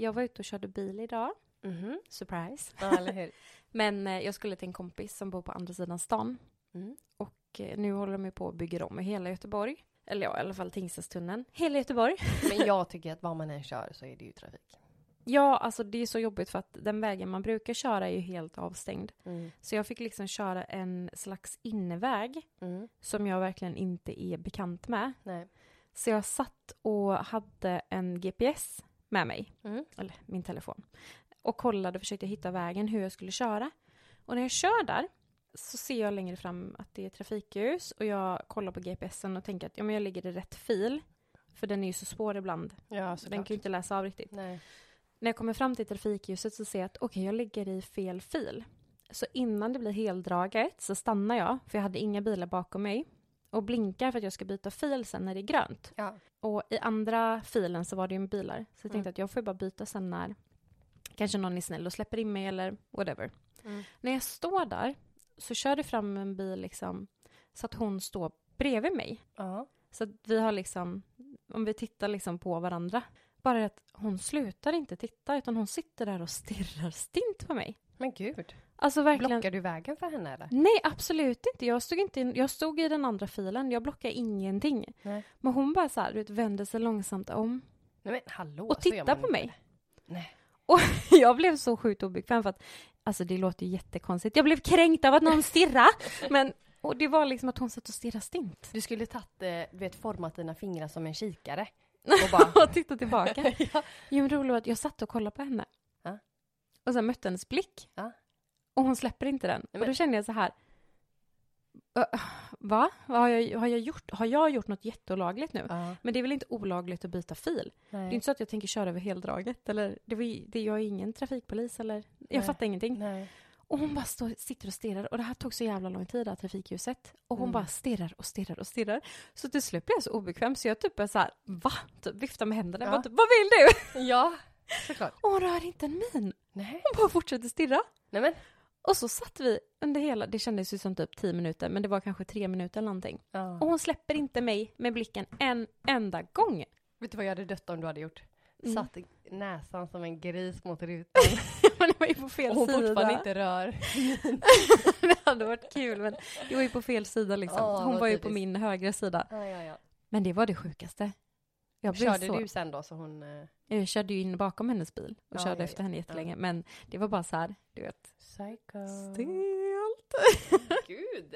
jag var ute och körde bil idag. Mhm. Surprise. Ja? Men eh, jag skulle till en kompis som bor på andra sidan stan. Mm. Och eh, nu håller de ju på att bygga om i hela Göteborg. Eller ja, i alla fall Tingstadstunneln. Hela Göteborg. Men jag tycker att var man än kör så är det ju trafik. Ja, alltså det är så jobbigt för att den vägen man brukar köra är ju helt avstängd. Mm. Så jag fick liksom köra en slags inneväg Mm. som jag verkligen inte är bekant med. Nej. Så jag satt och hade en GPS med mig, Mm. eller min telefon, och kollade och försökte hitta vägen hur jag skulle köra. Och när jag kör där så ser jag längre fram att det är trafikljus och jag kollar på GPSen och tänker att ja, men jag ligger i rätt fil. För den är ju så svår ibland, Ja, så den kan ju inte läsa av riktigt. Nej. När jag kommer fram till trafikljuset så ser jag att okej, jag ligger i fel fil. Så innan det blir heldraget så stannar jag, för jag hade inga bilar bakom mig, och blinkar för att jag ska byta fil sen när det är grönt. Ja. Och i andra filen så var det ju bilar. Så jag tänkte Mm. att jag får ju bara byta sen när kanske någon är snäll och släpper in mig eller whatever. Mm. När jag står där så kör det fram en bil liksom så att hon står bredvid mig. Ja. Så att vi har liksom, om vi tittar liksom på varandra. Bara att hon slutar inte titta utan hon sitter där och stirrar stint på mig. Men gud. Alltså verkligen. Blockar du vägen för henne eller? Nej, absolut inte. Jag stod, inte in, jag stod i den andra filen. Jag blockade ingenting. Nej. Men hon bara så här, du vet, vände sig långsamt om Nej men hallå. och tittade på inte. mig. Nej. Jag blev så sjukt obekväm för att, alltså det låter ju jättekonstigt. Jag blev kränkt av att någon stirrade. Men, och det var liksom att hon satt och stirrade stint. Du skulle tagit, eh, du vet, format dina fingrar som en kikare. Och bara... och tittade tillbaka. ja. Jo men var att jag satt och kollade på henne. Ja. Och sen mötte hennes blick. Ja. Och hon släpper inte den. men- Och då kände jag så här. "Ö, Va? Vad har jag, har jag gjort? Har jag gjort något jätteolagligt nu? Ja. Men det är väl inte olagligt att byta fil? Det är Nej. inte så att jag tänker köra över heldraget. Eller, det var, det, jag är ingen trafikpolis eller... Jag Nej. fattar ingenting. Nej. Och hon bara står, sitter och stirrar. Och det här tog så jävla lång tid, det här trafikljuset. Och hon Mm. bara stirrar och stirrar och stirrar. Så till slut blev jag så obekväm så jag typ är så här, va? Typ viftar med händerna. Ja. bara typ, vad vill du? Ja, såklart. Och hon rör inte en min. Nej. Hon bara fortsätter stirra. Nej men. Och så satt vi under hela, det kändes ju som typ tio minuter, men det var kanske tre minuter eller någonting. Ja. Och hon släpper inte mig med blicken en enda gång. Vet du vad jag hade dött om du hade gjort? Mm. Satt näsan som en gris mot rutan Men det var ju på fel och hon sida. fortfarande inte rör. det hade varit kul, men det var ju på fel sida liksom. Hon vad var ju på min högra sida. Ja, ja. Men det var det sjukaste. Jag, Körde så, du sen då så hon... eh, jag körde ju in bakom hennes bil och Ja, körde ja, efter henne jättelänge. Men det var bara så här, du vet. Psycho. Stelt. Gud!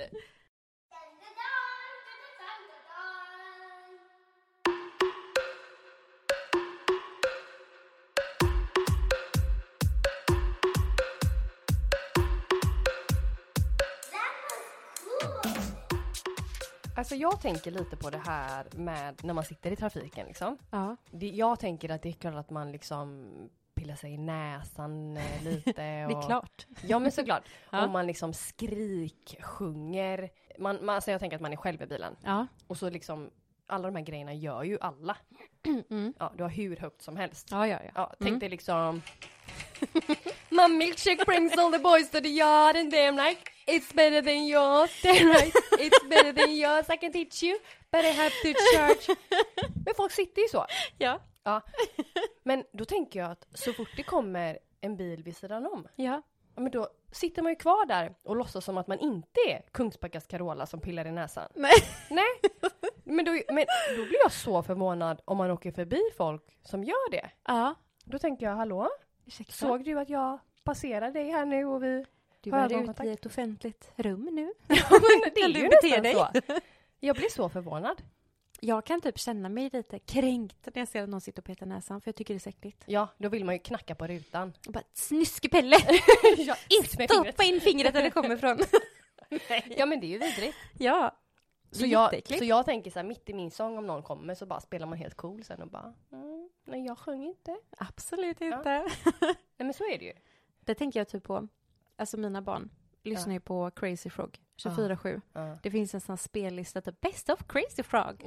Alltså jag tänker lite på det här med när man sitter i trafiken liksom. Ja. Det, jag tänker att det är klart att man liksom pillar sig i näsan eh, lite. Och, Det är klart. Ja men såklart. Ja. Och man liksom skrik, sjunger. Man, man, alltså jag tänker att man är själv i bilen. Ja. Och så liksom, alla de här grejerna gör ju alla. Mm. Ja, du har hur högt som helst. Ja, ja, ja. Ja, tänk Mm. dig liksom My milkshake brings all the boys to the yard and they're like It's better than yours, they're right It's better than yours, I can teach you But I have to charge Men folk sitter ju så. Ja. Ja. Men då tänker jag att så fort det kommer en bil vid sidan om Ja. Ja, men då sitter man ju kvar där och låtsas som att man inte är Kungsbackas Carola som pillar i näsan. Nej. Nej. Men då, men då blir jag så förvånad om man åker förbi folk som gör det. Ja. Då tänker jag, hallå? Ursäkta. Såg du att jag passerade dig här nu och vi... du har är ute i ett offentligt rum nu. Ja, men det är ju nästan dig? så. Jag blir så förvånad. Jag kan typ känna mig lite kränkt när jag ser att någon sitter och petar näsan, för jag tycker det är så äckligt. Ja, då vill man ju knacka på rutan. Och bara, snuskepelle! ja. Stoppa in fingret där det kommer ifrån. Ja, men det är ju vidrigt. ja. Så jag, så jag tänker så här, mitt i min sång om någon kommer så bara spelar man helt cool sen och bara mm, Nej jag sjöng inte. Absolut Ja. inte. Nej men så är det ju. Det tänker jag typ på, alltså mina barn lyssnar ju på Crazy Frog 24-7. Ja. Det finns en sån spellista, typ Best of Crazy Frog.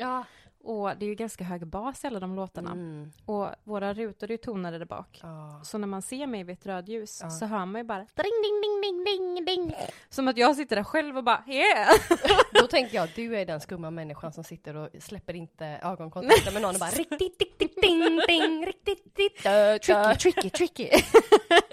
Och det är ju ganska hög bas i alla de låtarna. Mm. Och våra rutor är ju tonade där bak. Ja. Så när man ser mig vid ett rödljus Ja. så hör man ju bara ding, ding, ding, ding, ding, ding. Som att jag sitter där själv och bara yeah! Då tänker jag du är den skumma människan som sitter och släpper inte ögonkontakten med någon och bara riktigt, riktigt, ding, ding, riktigt, riktigt, tricky, tricky, tricky.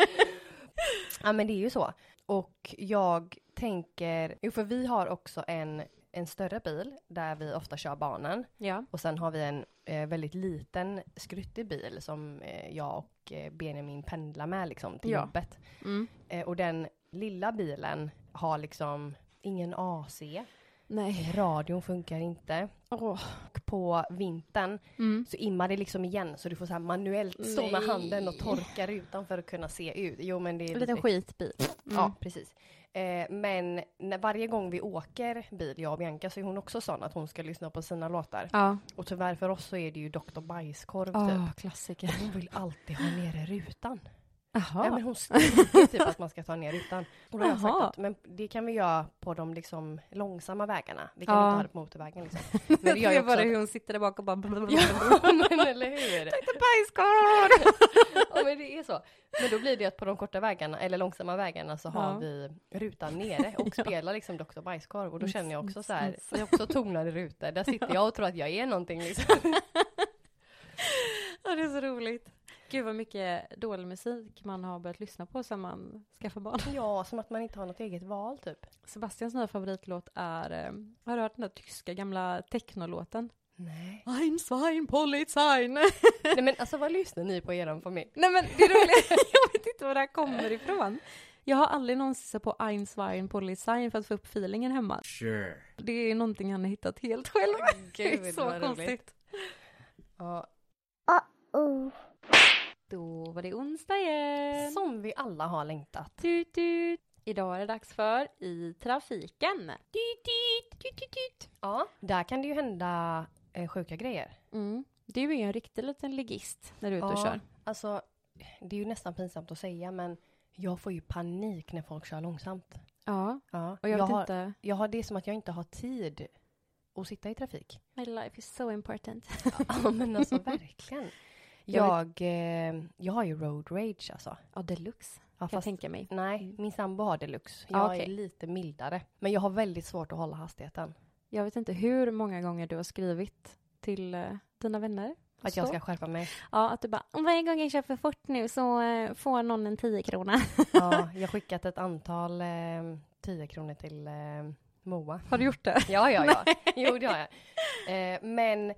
ja men det är ju så. Och jag tänker, jo för vi har också en, en större bil där vi ofta kör barnen. Ja. Och sen har vi en eh, väldigt liten skruttig bil som eh, jag och eh, Benjamin pendlar med liksom till Ja. jobbet. Mm. Eh, och den lilla bilen har liksom ingen AC. Nej. Radion funkar inte. Och på vintern Mm. så immar det liksom igen så du får så här manuellt stå med Nej. handen och torka rutan för att kunna se ut. Jo men det är En liten lite- skitbil. Mm. Ja, precis. Eh, men när, varje gång vi åker bil, jag och Bianca, så är hon också sån att hon ska lyssna på sina låtar. Ja. Och tyvärr för oss så är det ju Dr. Bajskorv Åh, typ. klassiker. Hon vill alltid ha nere rutan. Jaha. Ja, men hon skriker typ att man ska ta ner rutan. Och då har jag sagt att men det kan vi göra på de liksom långsamma vägarna. Vi kan Ja. inte ha det på motorvägen liksom. Men det gör jag bara att- hur hon sitter där bak och bara Ja, men eller hur? bajskorv! Ja, men det är så. Men då blir det att på de korta vägarna, eller långsamma vägarna, så har Ja. vi rutan nere och Ja. spelar liksom Dr. Bajskorv. Och då känner jag också så här, det är också tonade rutor. Där sitter jag och tror att jag är någonting liksom. Ja, det är så roligt. Gud vad mycket dålig musik man har börjat lyssna på sen man skaffade barn. Ja, som att man inte har något eget val typ. Sebastians nya favoritlåt är, eh, har du hört den där tyska gamla technolåten? Nej. Ein, Zwein, Polizei. Nej men alltså vad lyssnar ni på i er familj? Nej men det är roligt, jag vet inte var det här kommer ifrån. Jag har aldrig någonsin sett på Ein, Zwein, Polizei för att få upp feelingen hemma. Sure. Det är någonting han har hittat helt själv. det är Gud, så konstigt. Ja, Då var det onsdag igen. som vi alla har längtat. Tut, tut. Idag är det dags för I trafiken. Tut, tut, tut, tut, tut. Ja, där kan det ju hända eh, sjuka grejer. Mm. Du är ju en riktig liten ligist när du är ute och Ja. kör. Alltså, det är ju nästan pinsamt att säga men jag får ju panik när folk kör långsamt. Ja, Ja, och jag, vet har, inte. jag har det som att jag inte har tid att sitta i trafik. My life is so important. Ja men alltså verkligen. Jag Jag, eh, jag har ju road rage alltså. Ja, deluxe Ja, kan jag tänka mig. nej, min sambo har deluxe. Ja, Jag okej. är lite mildare. Men jag har väldigt svårt att hålla hastigheten. Jag vet inte hur många gånger du har skrivit till eh, dina vänner. Att jag ska skärpa mig. Ja, att du bara, "Om varje gång jag kör för fort nu så eh, får någon en 10 krona. Ja, jag har skickat ett antal eh, 10 kronor till eh, Moa. Har du gjort det? Ja, ja, ja. Jo, det har jag. Eh, men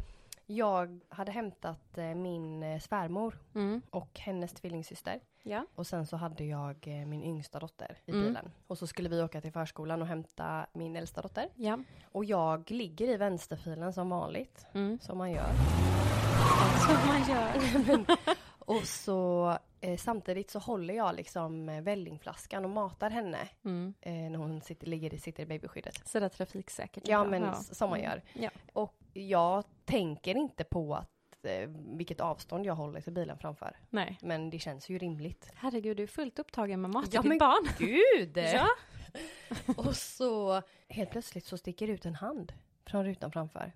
jag hade hämtat eh, min eh, svärmor Mm. och hennes tvillingsyster. Ja. Och sen så hade jag eh, min yngsta dotter i Mm. bilen. Och så skulle vi åka till förskolan och hämta min äldsta dotter. Ja. Och jag ligger i vänsterfilen som vanligt, Mm. som man gör. Som man gör. Och så eh, samtidigt så håller jag liksom eh, vällingflaskan och matar henne Mm. eh, när hon sitter, ligger, sitter i babyskyddet. Sådär trafiksäkert. Ja, men s- som man gör. Ja. Och jag tänker inte på att eh, vilket avstånd jag håller till bilen framför. Nej. Men det känns ju rimligt. Herregud, du är fullt upptagen med mat till Ja, ditt men barn. Gud! Ja. Och så helt plötsligt så sticker ut en hand från rutan framför.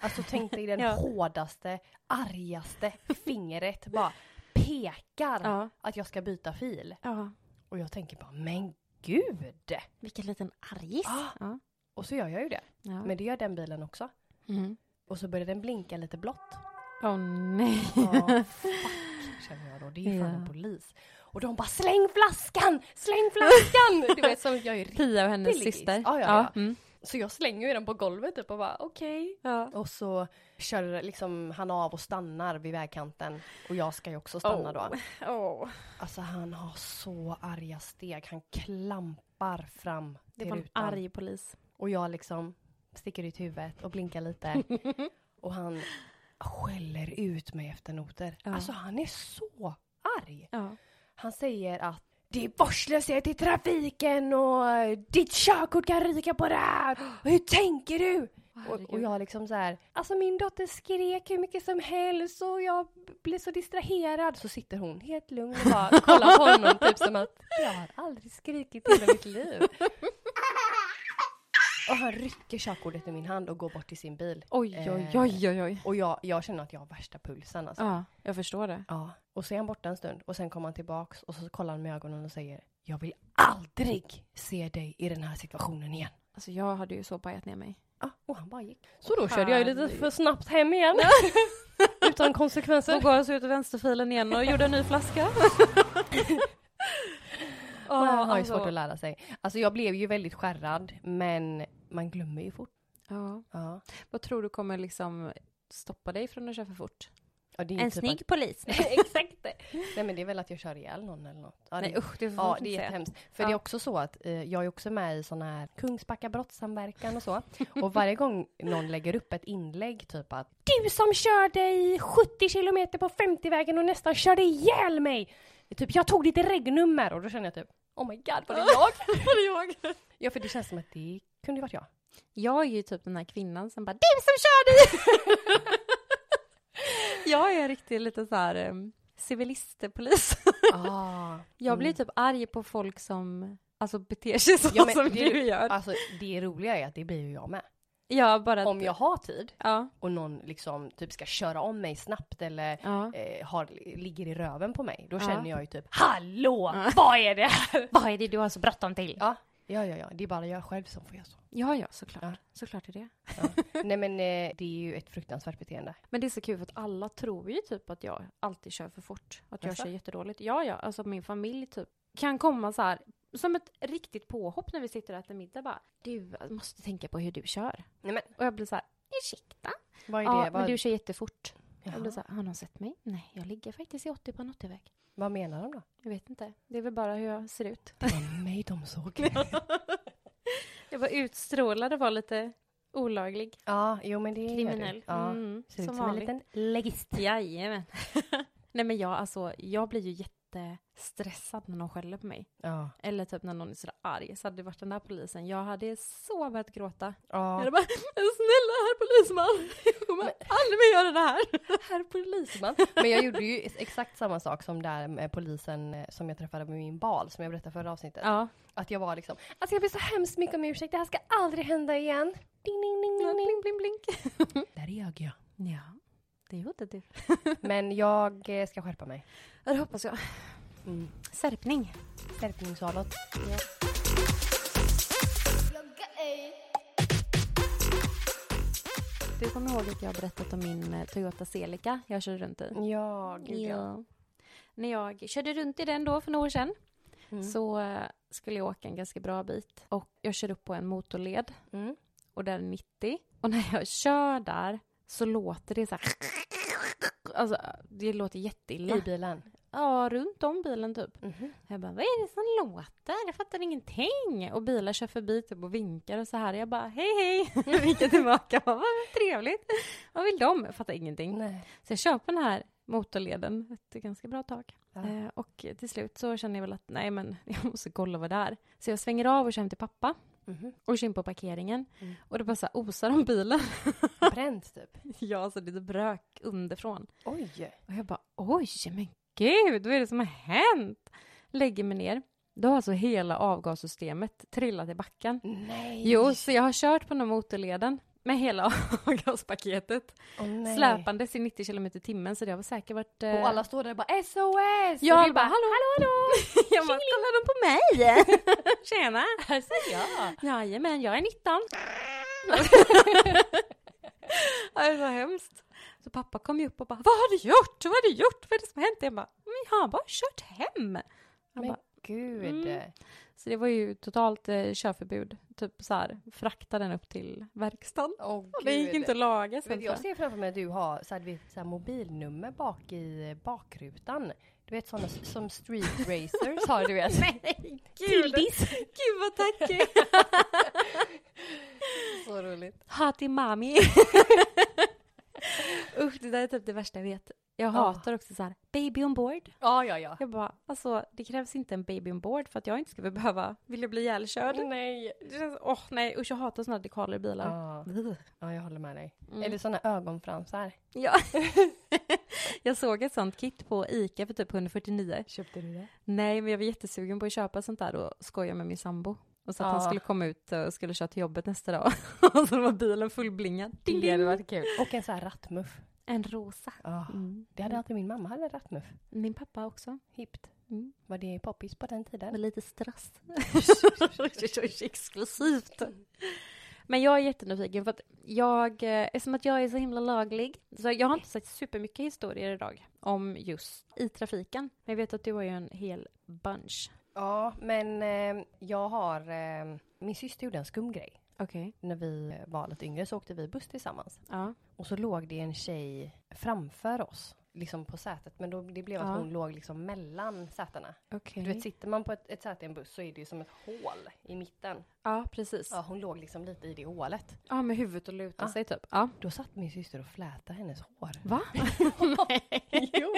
Alltså tänk dig den Ja. hårdaste, argaste fingret bara pekar Ja. att jag ska byta fil. ja. Och jag tänker bara, men gud! Vilken liten argis. Ah. Ja. Och så gör jag ju det. Men det gör den bilen också. Mm. Och så börjar den blinka lite blått. Åh nej. Ja, fuck, känner jag då. Det är fan Ja. en polis. Och de bara släng flaskan! Släng flaskan! Du vet som jag är Pia och hennes syster. Ja, ja, ja. Mm. Så jag slänger ju den på golvet typ och bara okej. ja. Och så kör liksom han av och stannar vid vägkanten. Och jag ska ju också stanna då. Åh. Alltså han har så arga steg. Han klampar fram Det till var en rutan. arg polis. Och jag liksom sticker ut huvudet och blinkar lite. och han skäller ut mig efter noter. Ja. Alltså han är så arg. Ja. Han säger att det är vårdslöshet i trafiken och ditt körkort kan ryka på det här. Hur tänker du? Och, och jag liksom så här, alltså min dotter skrek hur mycket som helst och jag blev så distraherad. Så sitter hon helt lugn och bara kollar på honom typ som att jag har aldrig skrikit i hela mitt liv. Och han rycker körkortet i min hand och går bort till sin bil. Oj, Eh. oj, oj, oj, oj. Och jag, jag känner att jag har värsta pulsen alltså. Ja, jag förstår det. Ja. Och så är han borta en stund och sen kommer han tillbaks och så kollar han med ögonen och säger Jag vill aldrig se dig i den här situationen igen. Alltså jag hade ju så pajat ner mig. Ja, och han bara gick. Så då körde jag ju lite för snabbt hem igen. Utan konsekvenser. Så går så ut i vänsterfilen igen och gjorde en ny flaska. Man har ju alltså. svårt att lära sig. Alltså jag blev ju väldigt skärrad men man glömmer ju fort. Ja. Ja. Vad tror du kommer liksom stoppa dig från att köra för fort? Ja, det är ju En typ snygg polis. Att... Exakt det. Nej men det är väl att jag kör ihjäl någon eller något. Ja, Nej det... usch, det får Ja, det är jättehemskt. För Ja. det är också så att eh, jag är också med i sån här Kungsbacka brottssamverkan och så. Och varje gång någon lägger upp ett inlägg typ att Du som körde i 70 kilometer på 50-vägen och nästan körde ihjäl mig! Typ, jag tog ditt regnummer och då känner jag typ Oh my god, var det jag? Var det jag? ja, för det känns som att det kunde ju varit jag. Jag är ju typ den här kvinnan som bara Du som körde! jag är riktigt lite så här um, civilistpolis. Ah. Jag blir Mm. typ arg på folk som alltså beter sig så Ja, som det- du gör. Alltså det roliga är att det blir ju jag med. Ja, bara Om jag har tid Ja, och någon liksom typ ska köra om mig snabbt eller ja. eh, har, ligger i röven på mig, då känner jag ju typ Hallå! Vad är det här? Vad är det du har så bråttom till? Ja, ja, ja, ja. det är bara jag själv som får göra så. Ja, ja, såklart. Ja. Såklart är det. Nej men eh, det är ju ett fruktansvärt beteende. Men det är så kul för att alla tror ju typ att jag alltid kör för fort. Att jag Jaså? kör jättedåligt. Ja, ja, alltså min familj typ kan komma så här som ett riktigt påhopp när vi sitter och äter middag bara. Du måste tänka på hur du kör. Nej men Och jag blir så här, ursäkta? vad är Ja, det? men Vad, du kör jättefort. Jaha. Jag blir så här, har någon sett mig? Nej, jag ligger faktiskt i 80 på en 80-väg. vad menar de då? Jag vet inte. Det är väl bara hur jag ser ut. Det var mig de såg. Jag var utstrålad och var lite olaglig. ja, jo men det gör du. Kriminell. Ja. Mm, Ser ut som som en liten legist. Jajamän. Nej men jag, alltså, jag blir ju jättestressad när någon skäller på mig. Ja. Eller typ när någon är sådär arg. Så hade det varit den där polisen, jag hade så börjat gråta. Jag ja. hade bara, snälla herr polisman, jag kommer aldrig mer göra det här. Herr polisman. Men jag gjorde ju exakt samma sak som där med polisen eh, som jag träffade med min bal, som jag berättade förra avsnittet. Ja, Att jag var liksom, alltså jag ber så hemskt mycket om ursäkt, det här ska aldrig hända igen. Ding, ding, ding, ding, ding. blink, blink. Där ljög jag. Ja, det gjorde du. Men jag eh, ska skärpa mig. Ja, det hoppas jag. Mm. Särpning. Skärpningssalot. Du kommer ihåg att jag har berättat om min eh, Toyota Celica jag körde runt i? Ja, gud ja. Ja. När jag körde runt i den då för några år sedan Mm. så eh, skulle jag åka en ganska bra bit och jag kör upp på en motorled Mm. och där är 90 och när jag kör där så låter det så här Alltså det låter jätteilla. I bilen. Ja, runt om bilen typ. Mhm. Jag bara, vad är det som låter? Jag fattar ingenting. Och bilar kör förbi typ och vinkar och så här. Jag bara, hej hej. Jag vinkar tillbaka. Vad trevligt. Vad vill de? Jag fattar ingenting. Nej. Så jag kör på den här motorleden ett ganska bra tag. Ja. Eh, och till slut så känner jag väl att nej men jag måste kolla vad det är. Så jag svänger av och kör hem till pappa Mhm. och kör in på parkeringen. Mm. Och det bara så osar om bilen. Bränt typ. ja, så det brök underifrån. Oj. Och jag bara oj men gud vad är det som har hänt? Lägger mig ner. Då har alltså hela avgassystemet trillat i backen. Nej. Jo, så jag har kört på den här motorleden med hela avgaspaketet nej. släpandes i 90 km i timmen så det har säkert varit... eh, Och alla står där och bara SOS! Jag Och vi bara, hallå, hallå, hallå! jag bara, kollar de på mig? Tjena! här ser jag. Jajamän, jag är 19. det så hemskt. Så pappa kom ju upp och bara, vad har du gjort? Vad har du gjort? Vad är det som har hänt? Jag bara, men jag har bara kört hem. Han Men bara, gud. Mm. så det var ju totalt eh, körförbud. Typ så här, frakta den upp till verkstaden. Åh Och det gick gud. inte att laga sen. Men jag ser framför mig att du har så här, så här, mobilnummer bak i bakrutan. Du vet sådana som street racers har du vet. Nej, Tildis. Gud vad tackig! Så roligt. Hati mami. Usch, det där är typ det värsta jag vet. Jag Ja. hatar också så här, baby on board. Ja, ja, ja. Jag bara, alltså det krävs inte en baby on board för att jag inte ska behöva, vilja bli ihjälkörd. Nej. Det känns, åh nej, usch jag hatar sådana dekaler i bilar. Ja, Ugh. ja, jag håller med dig. Mm. Eller sådana ögonfransar. Ja. jag såg ett sånt kit på Ica för typ 149. Köpte du det? Nej, men jag var jättesugen på att köpa sånt där och skoja med min sambo. Och så att han Ja. skulle komma ut och skulle köra till jobbet nästa dag. och så var bilen fullblingad. Ding, Det hade ding. varit kul. Och en sån här rattmuff. En rosa. Ja. Mm. Det hade alltid min mamma, hade rattmuff. Min pappa också. Hippt. Mm. Var det poppis på den tiden? Med lite strass. Exklusivt. Men jag är jättenyfiken för att jag, eh, eftersom att jag är så himla laglig, så jag har inte sett supermycket historier idag om just i trafiken. Men jag vet att du har ju en hel bunch. Ja, men eh, jag har... Eh, min syster gjorde en skum grej. Okej. När vi var lite yngre så åkte vi buss tillsammans. Ja. Och så låg det en tjej framför oss. Liksom på sätet. Men då, det blev att Ja. hon låg liksom mellan sätena. Okej. Du vet, sitter man på ett, ett säte i en buss så är det ju som ett hål i mitten. Ja, precis. Ja, hon låg liksom lite i det hålet. Ja, med huvudet och luta Ja. sig typ. Ja. Då satt min syster och flätade hennes hår. Va? jo!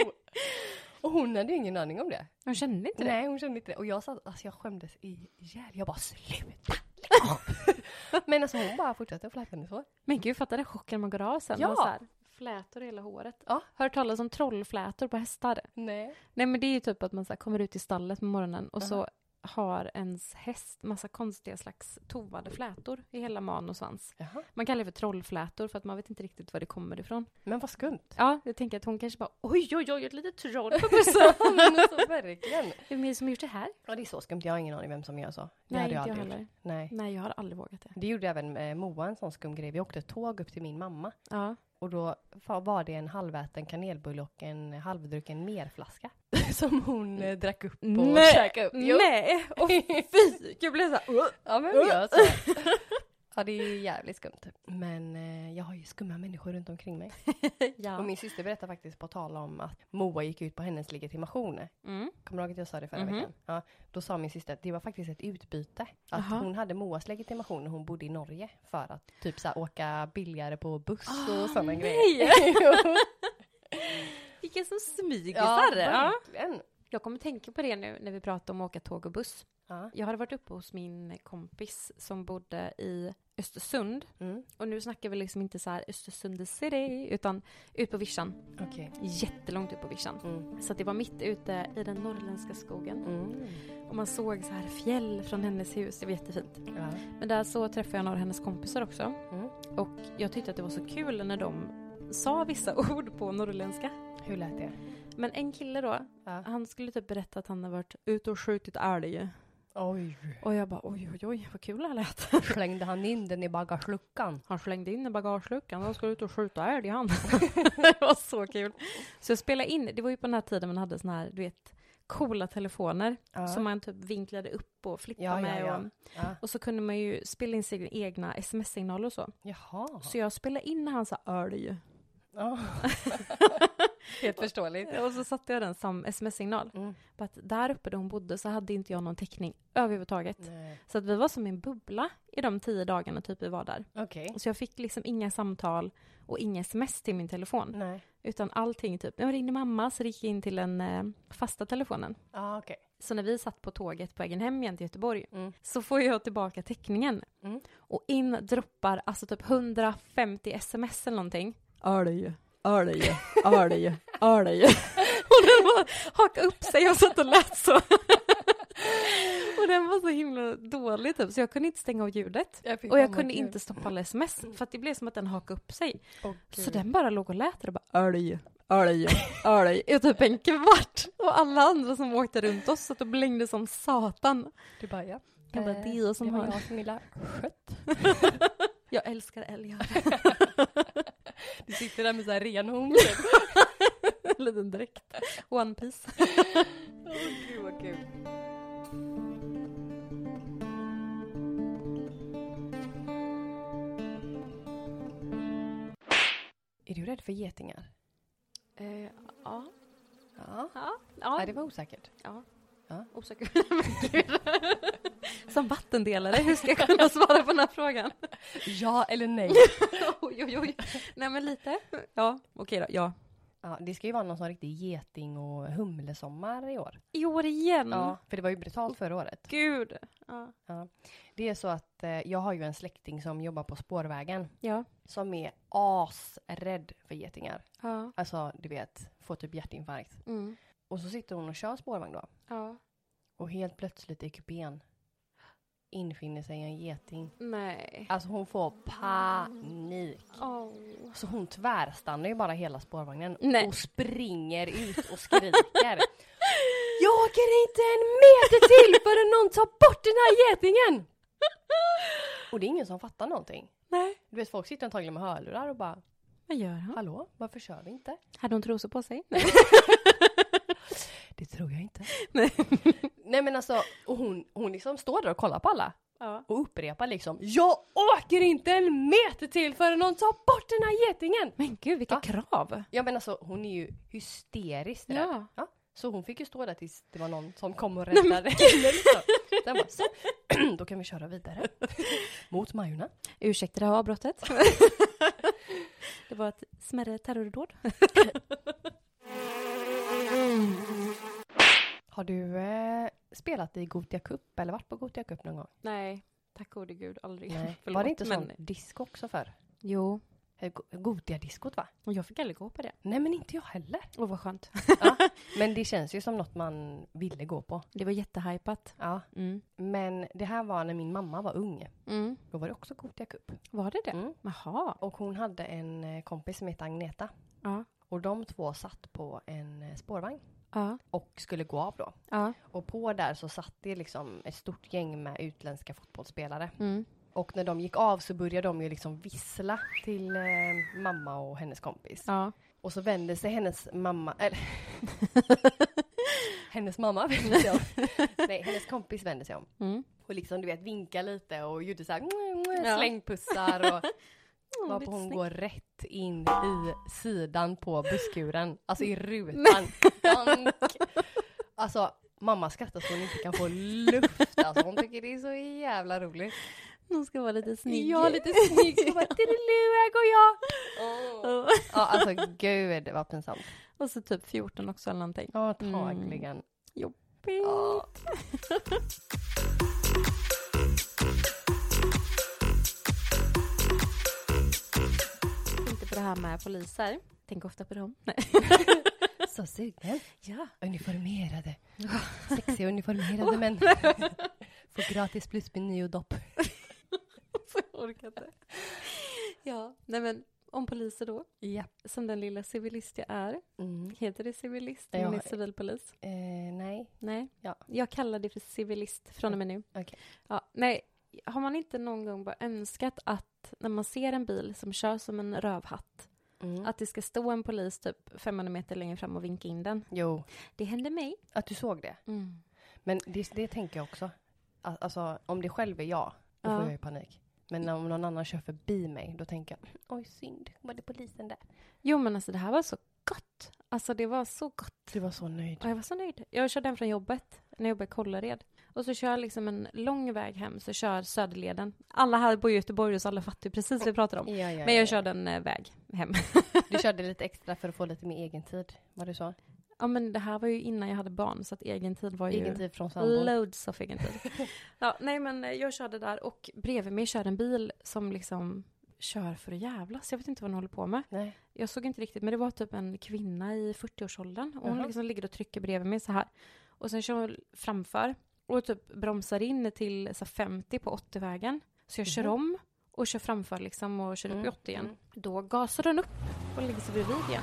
Och hon hade ju ingen aning om det. Jag kände inte det. Nej, hon kände inte det. Och jag satt, alltså jag skämdes ihjäl. Jag bara sluta! Men alltså hon bara fortsatte att fläta hennes hår. Men gud, fattar det chocken man går av sen? Ja. Så här, flätor i hela håret. Ja. Du talas om trollflätor på hästar? Nej. Nej men det är ju typ att man så här kommer ut i stallet på morgonen och så Aha. Har ens häst massa konstiga slags tovade flätor i hela man och svans. Jaha. Man kallar det för trollflätor för att man vet inte riktigt var det kommer ifrån. Men vad skumt. Ja, jag tänker att hon kanske bara oj oj oj ett litet troll på bussen. Alltså verkligen. Vem är det som har gjort det här? Ja det är så skumt. Jag har ingen aning vem som gör så. Det Nej, hade inte jag aldrig gjort. heller. Nej. Nej, jag har aldrig vågat det. Det gjorde även eh, Moa en sån skum grej. Vi åkte tåg upp till min mamma. Ja. Och då var det en halväten kanelbulle och en halvdrucken merflaska. Som hon eh, drack upp och Nej. käkade upp. Jo. Nej! Och fy! Jag blev så här, "Ugh." Ja men gör så. Ja det är jävligt skumt. Men eh, jag har ju skumma människor runt omkring mig. Och ja. min syster berättade faktiskt på tal om att Moa gick ut på hennes legitimation. Mm. Kommer du ihåg att jag sa det förra Mhm. veckan? Ja, då sa min syster att det var faktiskt ett utbyte. Att Aha. hon hade Moas legitimation när hon bodde i Norge för att typ så åka billigare på buss Ah, och sådana grejer. Vilka som smygisar! Ja, verkligen. Jag kommer tänka på det nu när vi pratar om att åka tåg och buss. Ja. Jag hade varit uppe hos min kompis som bodde i Östersund. Mm. Och nu snackar vi liksom inte så här Östersund city, utan ut på vischan. Okej. Jättelångt ut på vischan. Mm. Så det var mitt ute i den norrländska skogen. Mm. Och man såg så här fjäll från hennes hus, det var jättefint. Ja. Men där så träffade jag några av hennes kompisar också. Mm. Och jag tyckte att det var så kul när de sa vissa ord på norrländska. Hur lät det? Men en kille då, Ja. han skulle typ berätta att han hade varit ute och skjutit älg. Oj. Och jag bara oj oj oj vad kul det här lät. Slängde han in den i bagageluckan? Han slängde in i bagageluckan och skulle ut och skjuta älg han. det var så kul. Så jag spelade in, det var ju på den här tiden man hade såna här, du vet, coola telefoner Ja. som man typ vinklade upp och flippade Ja, med. ja. Och, och så kunde man ju spela in sina egna sms-signaler och så. Jaha. Så jag spelade in när han sa älg. Ja. Helt förståeligt. Och så satte jag den som sms-signal. Mm. På att där uppe där hon bodde så hade inte jag någon täckning överhuvudtaget. Nej. Så att vi var som en bubbla i de tio dagarna typ vi var där. Okej. Så jag fick liksom inga samtal och inga sms till min telefon. Nej. Utan allting typ, jag ringde mamma så gick jag in till den eh, fasta telefonen. Ja, okej. Så när vi satt på tåget på vägen hem igen till Göteborg Mm. så får jag tillbaka täckningen. Mm. Och in droppar alltså typ 150 sms eller någonting. Älg, älg, älg, älg. Och den bara hakade upp sig och satt och lät så. Och den var så himla dålig typ så jag kunde inte stänga av ljudet. Och jag kunde inte stoppa alla sms för att det blev som att den hakade upp sig. Så den bara låg och lät och bara älg, älg, älg i typ en kvart. Och alla andra som åkte runt oss satt och blängde som satan. Du bara, ja. Jag bara, det är jag som det var har- jag som ha skött. Jag älskar älgar. Du sitter där med så här renhorn. En liten dräkt. One piece. Åh gud vad kul. Är du rädd för getingar? Eh, ja. Ja. Ja. Nej, det var osäkert. Ja. Ja. Osäker. Som vattendelare, hur ska jag kunna svara på den här frågan? Ja eller nej? oj, oj, oj. Nej, men lite. Ja, okej då. Ja. Ja, det ska ju vara någon sån riktig geting och humlesommar i år. I år igen. Ja, för det var ju brutalt förra året. Gud. Ja. Det är så att eh, jag har ju en släkting som jobbar på spårvägen Ja. som är asrädd för getingar. Ja. Alltså, du vet, får typ hjärtinfarkt. Mm. Och så sitter hon och kör spårvagn då. Ja. Och helt plötsligt i kupén infinner sig en geting. Nej. Alltså hon får panik. Oh. Så hon tvärstannar ju bara hela spårvagnen Nej. och springer ut och skriker. Jag åker inte en meter till förrän någon tar bort den här getingen! Och det är ingen som fattar någonting. Nej. Du vet folk sitter antagligen med hörlurar och bara Vad gör han? Hallå, varför kör vi inte? Hade hon trosor på sig? Det tror jag inte. Nej. Nej men alltså, och hon, hon liksom står där och kollar på alla Ja. och upprepar liksom Jag åker inte en meter till förrän någon tar bort den här getingen! Men gud, vilka Ja. krav! Ja men alltså hon är ju hysteriskt rädd. Ja. Ja, så hon fick ju stå där tills det var någon som kom och räddade henne. liksom. Sen bara, så, då kan vi köra vidare. Mot Majorna. Ursäkta det här avbrottet. det var ett smärre terrordåd. Har du eh, spelat i Gotia Cup eller varit på Gotia Cup någon gång? Nej, tack gode gud, aldrig. Nej. Förlåt, var det inte men- sån disco också för? Jo, Gotia-diskot va? och jag fick aldrig gå på det. Nej men inte jag heller. Åh, vad skönt. Ja, men det känns ju som något man ville gå på. Det var jättehypat. Ja, Mm. men det här var när min mamma var ung. Mm. Då var det också Gotia Cup. Var det det? Mm. Jaha. Och hon hade en eh, kompis som hette Agneta. Ja. Och de två satt på en eh, spårvagn Ja. och skulle gå av då. Ja. Och på där så satt det liksom ett stort gäng med utländska fotbollsspelare. Mm. Och när de gick av så började de ju liksom vissla till eh, mamma och hennes kompis. Ja. Och så vände sig hennes mamma, eller hennes mamma vände sig om. Nej, hennes kompis vände sig om. Mm. Och liksom du vet vinka lite och gjorde så här slängpussar och Åh, varpå hon snyggt. går rätt in i sidan på busskuren. Alltså i rutan. Donk. Alltså mamma skrattar så hon inte kan få luft. Alltså hon tycker det är så jävla roligt. Hon ska vara lite snygg. Ja, lite snygg. Och bara "Tiddelilu, här går jag. Ja. Ja, alltså gud vad pinsamt. Och så typ 14 också eller någonting. Ja, antagligen. Jobbigt. Ja. på det här med poliser. Tänk ofta på dem. Nej. Så sugen. Ja. Uniformerade. Sexiga uniformerade män. Får gratis plusmeny och dopp. Jag orkar inte. Ja, nej men om poliser då. Ja. Som den lilla civilist jag är. Mm. Heter det civilist Ja. man är civilpolis? Eh, nej. Nej. Ja. Jag kallar det för civilist från och med nu. Okej. Ja, nej. Har man inte någon gång bara önskat att när man ser en bil som kör som en rövhatt Mm. att det ska stå en polis typ 500 meter längre fram och vinka in den? Jo, Det hände mig. att du såg det. Mm. Men det, det tänker jag också. Al- Alltså om det själv är jag, då Ja. får jag ju panik. Men om någon annan kör förbi mig, då tänker jag oj synd, var det polisen där? Jo men alltså det här var så gott. Alltså det var så gott. Du var så nöjd. Och jag var så nöjd. Jag körde hem från jobbet när jag jobbade i Kållered. Och så kör jag liksom en lång väg hem, så kör Söderleden. Alla här bor i Göteborg så alla fattar precis vad vi pratar om. Ja, ja, Men ja. jag körde en eh, väg hem. Du körde lite extra för att få lite mer egen tid, var det så? ja men det här var ju innan jag hade barn så att egen tid var ju Egen tid från sambon? loads of egen tid. ja, nej men eh, jag körde där och bredvid mig kör en bil som liksom kör för att jävlas. Jag vet inte vad den håller på med. Nej. Jag såg inte riktigt, men det var typ en kvinna i 40-årsåldern. Och hon Jaha. liksom ligger och trycker bredvid mig så här. Och sen kör hon framför och typ bromsar in till så här 50 på 80-vägen. Så jag kör Mhm. om och kör framför liksom och kör upp i Mm, 80 igen. mm. Då gasar den upp och lägger sig bredvid igen.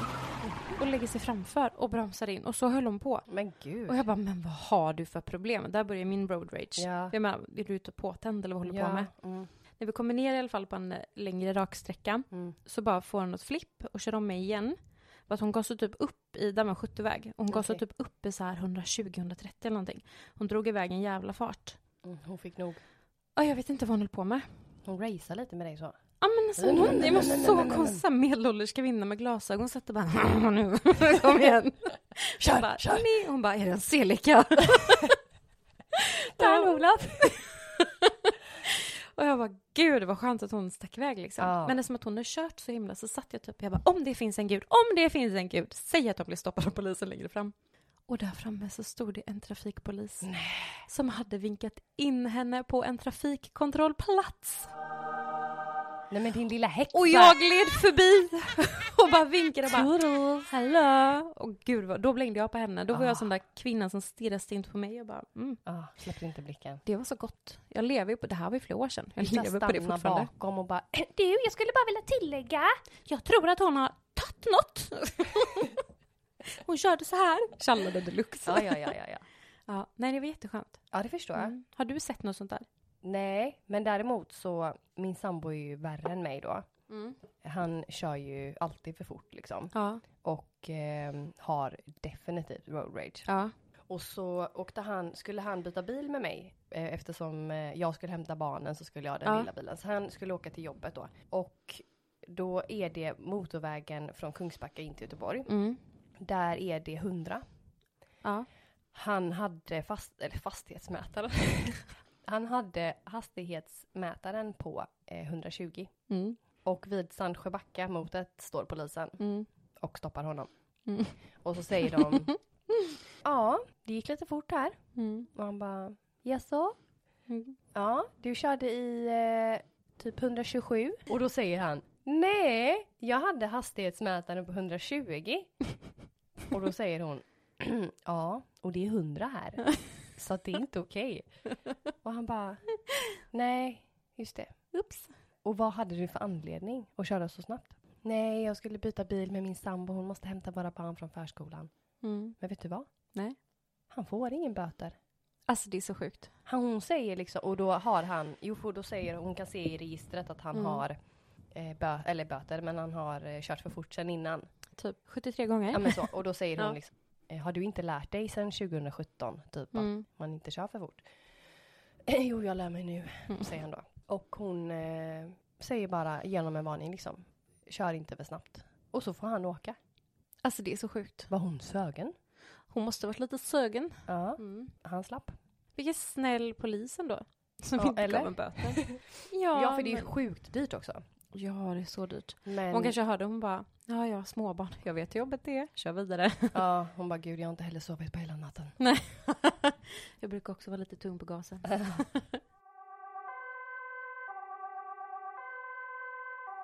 Och lägger sig framför och bromsar in. Och så höll hon på. Men gud. Och jag bara, men vad har du för problem? Där börjar min road rage. Ja. Jag menar, är du ute påtänd eller vad håller du på med? Mm. När vi kommer ner i alla fall på en längre raksträcka Mm. så bara får hon något flipp och kör om mig igen. För att hon gasar typ upp i, där var en 70-väg, och hon gasar Okej. typ upp i så här 120-130 eller någonting. Hon drog iväg en jävla fart. Mm. Hon fick nog. Ja, jag vet inte vad hon höll på med. Hon racear lite med dig så. Ja men alltså nej, hon, det var så här medelålders kvinna med glasögon satt och bara nu, kom igen. Kör, hon bara, kör. Nej. Hon bara, är det en selika? Där Olof. Och jag bara, gud vad skönt att hon stack iväg liksom. Ja. Men eftersom att hon har kört så himla så satt jag typ, jag bara, om det finns en gud, om det finns en gud, säg att jag blir stoppad av polisen längre fram. Och där framme så stod det en trafikpolis som hade vinkat in henne på en trafikkontrollplats. Nej men din lilla häxa. Och jag gled förbi och bara vinkade och bara Toodles. Hallå! Och gud, vad, då blängde jag på henne. Då var Ah. jag sån där kvinnan som stirrade stint på mig och bara mm, Ah, släppte inte blicken. det var så gott. Jag lever ju på, det här var ju flera år sedan. Jag Vissa lever på det fortfarande. bakom och bara Du, jag skulle bara vilja tillägga. Jag tror att hon har tagit något. hon körde så här. Tjallade deluxe. Ja, ja, ja, ja, ja. Ja, nej, det var jätteskönt. Ja, det förstår jag. Mm. Har du sett något sånt där? Nej, men däremot så, min sambo är ju värre än mig då. Mm. Han kör ju alltid för fort liksom. Ja. Och eh, har definitivt road rage. Ja. Och så åkte han, skulle han byta bil med mig eh, eftersom eh, jag skulle hämta barnen så skulle jag ha den Ja. lilla bilen. Så han skulle åka till jobbet då. Och då är det motorvägen från Kungsbacka in till Göteborg. Mm. Där är det 100. Ja. Han hade fast, eller fastighetsmätaren. han hade hastighetsmätaren på eh, 120. Mm. Och vid Sandsjöbacka motet står polisen Mm. och stoppar honom. Mm. Och så säger de Ja, det gick lite fort här. Mm. Och han bara Jaså? Mm. Ja, du körde i eh, typ 127. Och då säger han Nej, jag hade hastighetsmätaren på 120. och då säger hon Ja, och det är 100 här. Så att det är inte okej. Och han bara Nej, just det. Ups. Och vad hade du för anledning att köra så snabbt? Nej, jag skulle byta bil med min sambo. Hon måste hämta våra barn från förskolan. Mm. Men vet du vad? Nej. Han får ingen böter. Alltså det är så sjukt. Han, hon säger liksom, och då har han, jo för då säger hon kan se i registret att han Mm. har eh, bö, eller böter, men han har eh, kört för fort sedan innan. Typ 73 gånger. Ja men så, och då säger hon Ja. liksom, eh, har du inte lärt dig sedan 2017 typ Mm. att man inte kör för fort? jo, jag lär mig nu, Mm. säger han då. Och hon eh, säger bara genom en varning liksom, kör inte för snabbt. Och så får han åka. Alltså det är så sjukt. Var hon sögen? Hon måste varit lite sögen. Ja, Mm. han slapp. Vilken snäll polis ändå. Som Ja, inte eller? gav en böter. ja, Ja, för det är men- sjukt dyrt också. Ja, det är så dyrt. Men, Hon kanske hörde, hon bara, ja, jag har småbarn. Jag vet hur jobbet det är. Kör vidare. ja, hon bara, gud jag har inte heller sovit på hela natten. jag brukar också vara lite tung på gasen.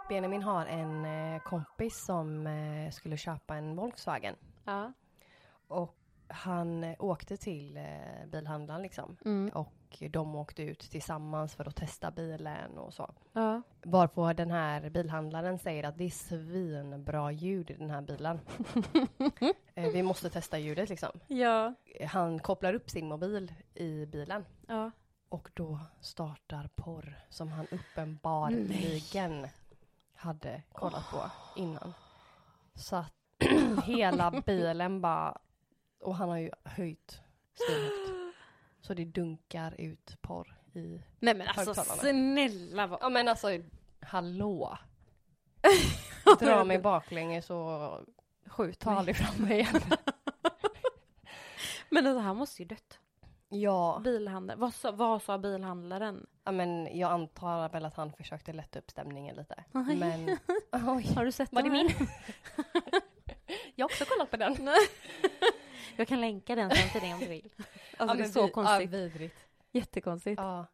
Benjamin har en eh, kompis som eh, skulle köpa en Volkswagen. Ja. Och han eh, åkte till bilhandlaren liksom. Mm. Och de åkte ut tillsammans för att testa bilen och så. Ja. Varpå den här bilhandlaren säger att det är svinbra ljud i den här bilen. vi måste testa ljudet liksom. Ja. Han kopplar upp sin mobil i bilen. Ja. Och då startar porr som han uppenbarligen hade kollat på innan. Så att hela bilen bara... Och han har ju höjt svinhögt. Så det dunkar ut porr i... Nej men alltså snälla vad... Ja men alltså, hallå! Dra mig baklänges och Skjut ta aldrig fram mig igen. Men alltså han måste ju dött. Ja, Bilhandlare. Vad sa, vad sa bilhandlaren? ja, men jag antar väl att han försökte lätta upp stämningen lite. Oj. Men... Oj. Har du sett Var det den här? min? Jag har också kollat på den. Jag kan länka den sen till dig om du vill. Alltså det är så konstigt. Ja, vidrigt. Jättekonstigt. Ja.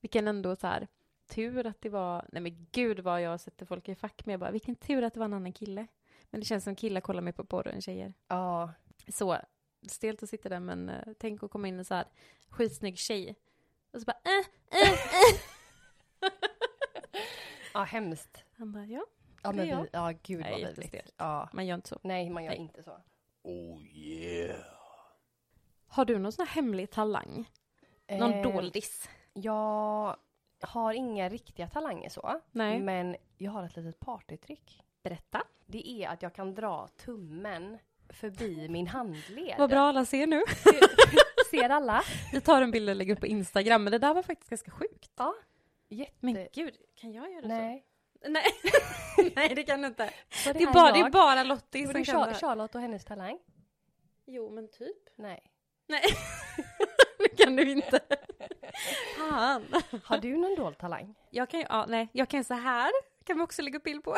Vilken ändå så här tur att det var, nej men gud vad jag sätter folk i fack med. Jag bara, vilken tur att det var en annan kille. Men det känns som killar kollar mer på porr än tjejer. ja. Så stelt att sitta där men eh, tänk att komma in en så här skitsnygg tjej. Och så bara äh, äh, äh. Ja, hemskt. Han bara, ja, Ja, men vi, ja gud Nej, vad jättestelt. vidrigt. Ja. man gör inte så. Nej, man gör Nej. inte så. Oh yeah. Har du någon sån här hemlig talang? Någon Eh, doldis? Jag har inga riktiga talanger så. Nej. Men jag har ett litet partytrick. Berätta. Det är att jag kan dra tummen förbi min handled. Vad bra alla ser nu. Ser alla? Vi tar en bild och lägger upp på Instagram, men det där var faktiskt ganska sjukt. Ja. Jätte... Men gud, kan jag göra Nej. så? Nej. Nej, det kan du inte. Så Det är bara, det är bara Lottie som det kan det. Charlotte och hennes talang? Jo, men typ. Nej. Nej, det kan du inte. Fan. Har du någon dold talang? Jag kan ju, ja, nej, jag kan så här, kan vi också lägga upp bild på.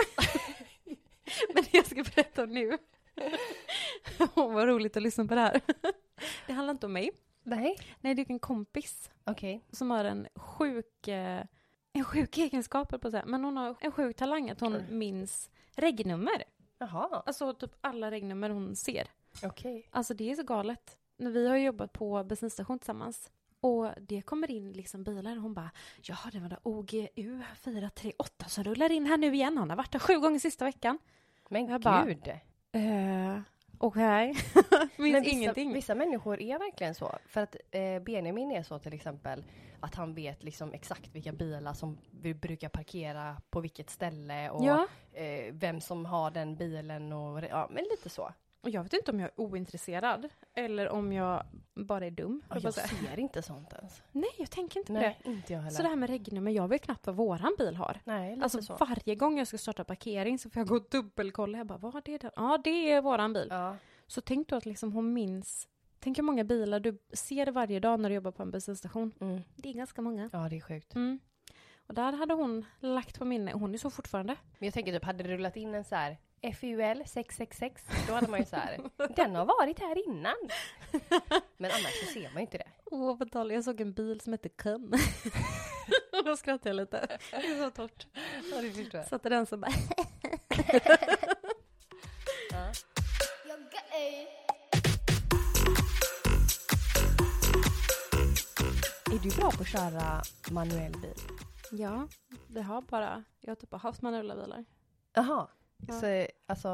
Men det jag ska berätta om nu. Åh, vad roligt att lyssna på det här. Det handlar inte om mig. Nej. Nej, det är en kompis Okej. som har en sjuk, eh, en sjuk egenskap, på att säga. Men hon har en sjuk talang att hon Mm. minns regnummer. Jaha, Alltså typ alla regnummer hon ser. okej. Alltså det är så galet. Vi har jobbat på bensinstation tillsammans. Och det kommer in liksom bilar och hon bara Ja, det var där OGU 438 som rullar in här nu igen. Han har varit där sju gånger sista veckan. Men Jag bara- gud. Eh, Okej. Minns Men vissa, ingenting. vissa människor är verkligen så. För att eh, Benjamin är så till exempel att han vet liksom exakt vilka bilar som vi brukar parkera på vilket ställe och Ja, eh, vem som har den bilen och ja, men lite så. Och jag vet inte om jag är ointresserad. Eller om jag bara är dum. Ja, jag ser inte sånt ens. Nej, jag tänker inte på Nej, det. inte jag heller. Så det här med regnummer, jag vet knappt vad våran bil har. Nej, Alltså så. varje gång jag ska starta parkering så får jag gå och dubbelkolla. Jag bara, vad är det där? Ja, det är våran bil. Ja. Så tänk då att liksom hon minns Tänk hur många bilar du ser varje dag när du jobbar på en bensinstation. Mm. Det är ganska många. ja, det är sjukt. Mm. Och där hade hon lagt på minne, hon är så fortfarande. Men jag tänker typ, hade det rullat in en så här FUL 666, då hade man ju så här, den har varit här innan. Men annars så ser man ju inte det. Åh, på tal, jag såg en bil som hette. Och då skrattade jag lite. Det är så torrt. Ja, det förstår jag. Satte den så bara... Ja. Är du bra på att köra manuell bil? Ja, det har bara... Jag har typ haft manuella bilar. Jaha. Ja. Så, alltså,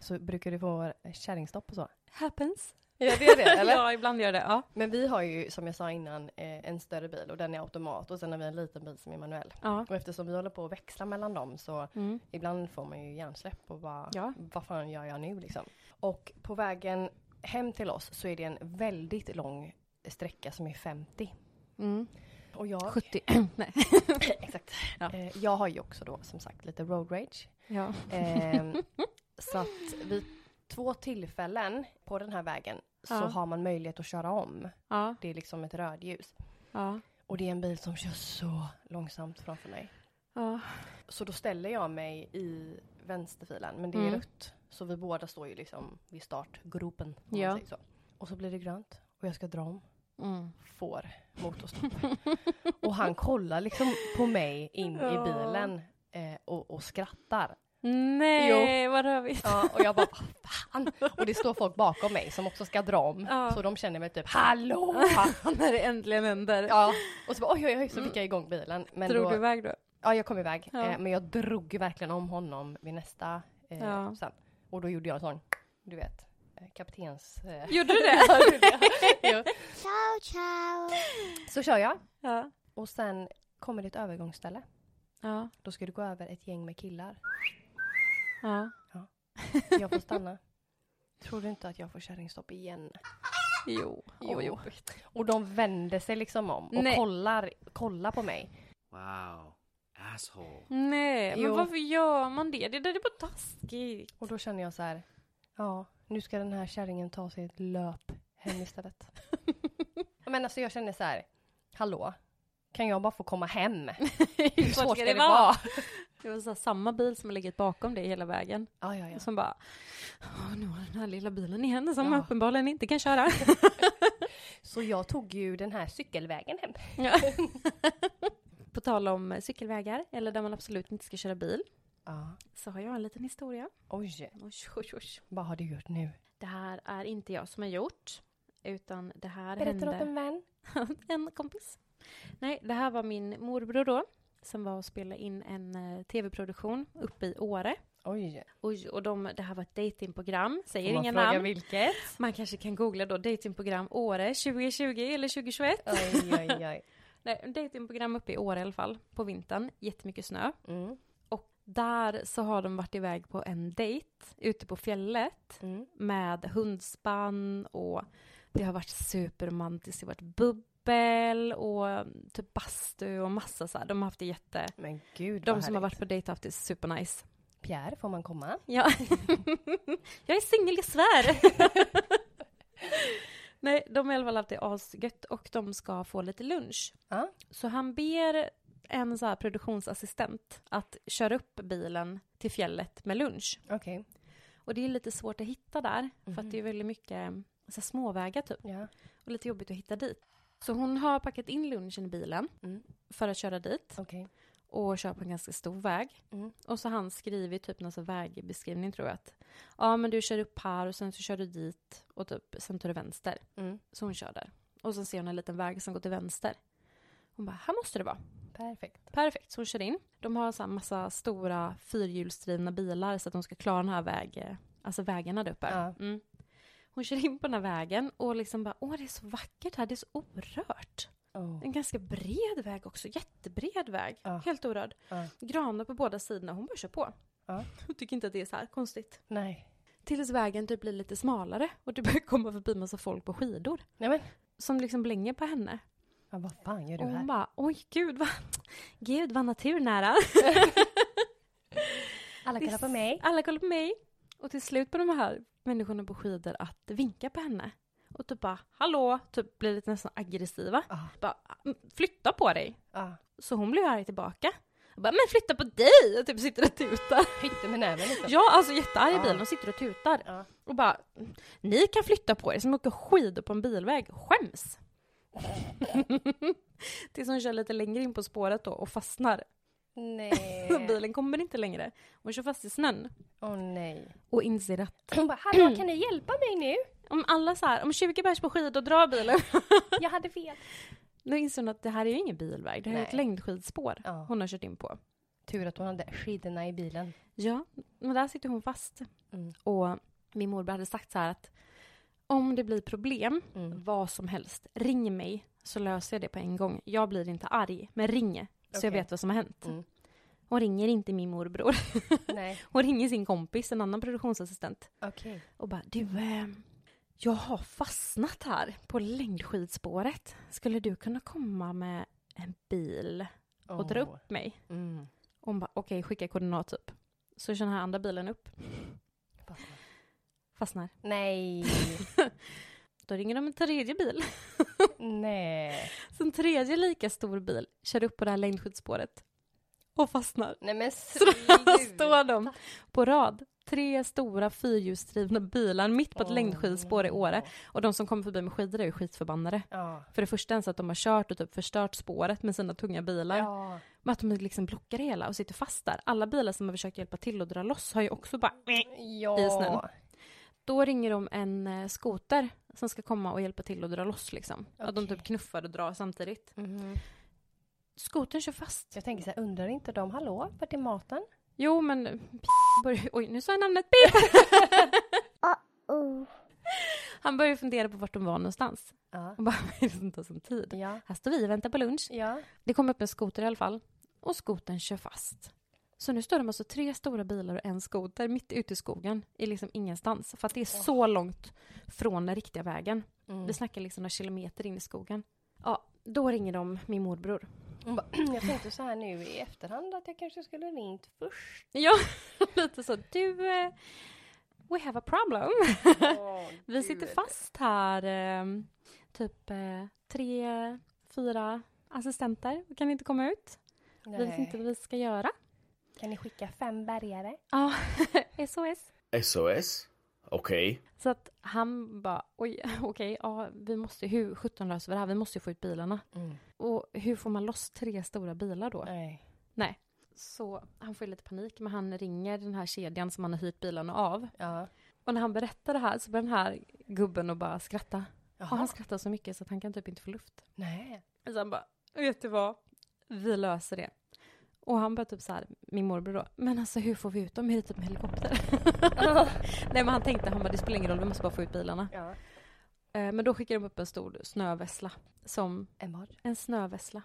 så brukar du få kärringstopp och så? Happens. Ja, det är det, eller? ja, ibland gör det. Ja. Men vi har ju, som jag sa innan, eh, en större bil och den är automat och sen har vi en liten bil som är manuell. Ja. Och eftersom vi håller på att växla mellan dem så Mm. ibland får man ju hjärnsläpp och bara, Ja. vad fan gör jag nu liksom? Och på vägen hem till oss så är det en väldigt lång sträcka som är 50. Mm. Och jag, 70. Nej. exakt. Ja. Eh, jag har ju också då som sagt lite road rage. Ja. Ehm, så att vid två tillfällen på den här vägen så Ja. har man möjlighet att köra om. Ja. Det är liksom ett rödljus. Ja. Och det är en bil som kör så långsamt framför mig. Ja. Så då ställer jag mig i vänsterfilen, men det är Mm. rött. Så vi båda står ju liksom vid startgropen. Ja. så. Och så blir det grönt och jag ska dra om. Mm. Får motorstopp. och han kollar liksom på mig in i bilen eh, och, och skrattar. Nej, vad rövigt. Ja, och jag bara, fan? Och det står folk bakom mig som också ska dra om. Ja. Så de känner mig typ, hallå! När det äntligen händer. Ja, och så bara, oj oj oj, så fick jag igång bilen. Men Drog då, du iväg då? Ja, jag kom iväg. Ja. Eh, men jag drog verkligen om honom vid nästa eh, Ja. sen. Och då gjorde jag en sån, du vet, eh, kaptens... Eh, Gjorde du det? Ja, det gjorde jag. Jo. Ciao, ciao. Så kör jag. ja. Och sen kommer det ett övergångsställe. Ja. Då ska du gå över ett gäng med killar. Ja. Jag får stanna. Tror du inte att jag får kärringstopp igen? Jo. Jo. jobbigt. Och de vänder sig liksom om och Nej. kollar, kollar på mig. Wow. Asshole. Nej, men Jo. varför gör man det? Det där är bara taskigt. Och då känner jag så här, ja, nu ska den här kärringen ta sig ett löp hem istället. Men alltså jag känner så här, hallå, kan jag bara få komma hem? Hur Svårt svårt ska det vara? Det var så samma bil som har legat bakom dig hela vägen. Ja, ja, ja. Som bara, "Åh, nu har den här lilla bilen igen som Ja. uppenbarligen inte kan köra. Så jag tog ju den här cykelvägen hem. Ja. På tal om cykelvägar, eller där man absolut inte ska köra bil, Ja. så har jag en liten historia. Oj, Oj, oj, oj. vad har du gjort nu? Det här är inte jag som har gjort, utan det här Berättar åt hände... en vän. en kompis. Nej, det här var min morbror då, som var och spelade in en eh, tv-produktion uppe i Åre. Oj. Oj, och de, det här var ett datingprogram, säger inga namn. vilket? Man kanske kan googla då datingprogram Åre 2020 eller 2021. Oj, oj, oj. Nej, datingprogram uppe i Åre i alla fall, på vintern. Jättemycket snö. Mm. Och där så har de varit iväg på en dejt ute på fjället Mm. med hundspann och det har varit superromantiskt. Det har varit bubbel och mm, typ bastu och massa så här. De har haft det jätte... Men gud De som har varit på dejt har haft det supernice. Pierre, får man komma? Ja. jag är singel, jag svär! Nej, de har i alla fall haft det asgött och de ska få lite lunch. Ja. Så han ber en så här produktionsassistent att köra upp bilen till fjället med lunch. Okej. Och det är lite svårt att hitta där, för Mhm. att det är väldigt mycket så småvägar typ. Ja. Och lite jobbigt att hitta dit. Så hon har packat in lunchen i bilen Mm. för att köra dit. Okej. och kör på en ganska stor väg. Mm. Och så har han skrivit typ någon sån vägbeskrivning tror jag att ja men du kör upp här och sen så kör du dit och typ sen tar du vänster. Mm. Så hon kör där. Och så ser hon en liten väg som går till vänster. Hon bara, här måste det vara. Perfekt. Perfekt, så hon kör in. De har så här massa stora fyrhjulsdrivna bilar så att de ska klara den här väg, alltså vägarna där uppe. Ja. Mm. Hon kör in på den här vägen och liksom bara, åh det är så vackert här, det är så orört. Oh. En ganska bred väg också, jättebred väg. Ja. Helt orörd. Ja. Granar på båda sidorna, hon bara kör på. Ja. Hon tycker inte att det är så här konstigt. Nej. Tills vägen typ blir lite smalare och det börjar komma förbi massa folk på skidor. Nej men. Som liksom blänger på henne. Ja, vad fan gör du Och hon här? bara, oj gud vad, gud vad naturnära. Alla kollar på mig. Alla kollar på mig. Och till slut på de här människorna på skidor att vinka på henne. Och typ bara, hallå, typ blir lite nästan aggressiva. Ja. Bara, "Mm, flytta på dig. Ja. Så hon blir arg tillbaka. Och bara, men flytta på dig! Och typ sitter och tutar. Hytte med näven liksom. Ja, alltså jättearg i Ja. bilen och sitter och tutar. Ja. Och bara, ni kan flytta på er som åker skidor på en bilväg. Skäms! Tills hon kör lite längre in på spåret då och fastnar. Nej. Bilen kommer inte längre. Hon kör fast i snön. Åh nej. Och inser att Hon bara, hallå kan ni hjälpa mig nu? om alla så här, om 20 pers på skidor drar bilen. Jag hade fel. Då inser hon att det här är ju ingen bilväg, det här är ett Nej. längdskidspår Ja. hon har kört in på. Tur att hon hade skidorna i bilen. Ja, men där sitter hon fast. Mm. Och min morbror hade sagt så här att om det blir problem, Mm. vad som helst, ring mig så löser jag det på en gång. Jag blir inte arg, men ring så jag vet vad som har hänt. Mm. Hon ringer inte min morbror. Nej, Hon ringer sin kompis, en annan produktionsassistent. okej. Och bara, du, eh, jag har fastnat här på längdskidspåret. Skulle du kunna komma med en bil och dra Åh. upp mig? Mm. Och hon bara, okej, skicka koordinat typ. Så kör den här andra bilen upp, Fastnar. fastnar. Nej. Då ringer de en tredje bil. Nej. Så en tredje lika stor bil kör upp på det här längdskidspåret och fastnar. Nej men Så står de på rad. Tre stora fyrhjulsdrivna bilar mitt på ett Åh. längdskidspår i Åre. Och de som kommer förbi med skidor är ju skitförbannade. Ja. För det första ens att de har kört och typ förstört spåret med sina tunga bilar. Ja. Men att de liksom blockar hela och sitter fast där. Alla bilar som har försökt hjälpa till att dra loss har ju också bara... Ja. I snön. Då ringer de en eh, skoter som ska komma och hjälpa till att dra loss liksom. Att de typ knuffar och drar samtidigt. Mhm. Skotern kör fast. Jag tänker så här, undrar inte de, hallå, vart är maten? Jo men... Börjar, oj, nu sa jag namnet. Pip! Han börjar fundera på vart de var någonstans. Ja. Och bara, vad är det som tar sån tid? Ja. Här står vi och väntar på lunch. Ja. Det kom upp en skoter i alla fall. Och skotern kör fast. Så nu står de alltså tre stora bilar och en skoter mitt ute i skogen. I liksom ingenstans. För att det är så långt från den riktiga vägen. Mm. Vi snackar liksom några kilometer in i skogen. Ja, då ringer de min morbror. Hon bara, jag tänkte så här nu i efterhand att jag kanske skulle ringt först. Ja, lite så. Du, eh, we have a problem. Åh, Vi sitter fast här. Eh, typ eh, tre, fyra assistenter. Vi kan inte komma ut. Vi vet Nej. inte vad vi ska göra. Kan ni skicka fem bärgare? Ja, SOS. SOS? Okej. Så att han bara, oj, okej, ja, vi måste, hur sjutton löser vi det här? Vi måste ju få ut bilarna. Mm. Och hur får man loss tre stora bilar då? Nej. Nej. Så han får ju lite panik, men han ringer den här kedjan som han har hyrt bilarna av. Ja. Och när han berättar det här så börjar den här gubben och bara skratta. Jaha. Och han skrattar så mycket så att han kan typ inte få luft. Nej. Så han bara, vet du vad? Vi löser det. Och han bara typ så här, min morbror då, men alltså hur får vi ut dem? Är det typ med helikopter? Nej men han tänkte, han bara, det spelar ingen roll, vi måste bara få ut bilarna. Ja. Eh, Men då skickar de upp en stor snövessla. Som En vad? en snövessla.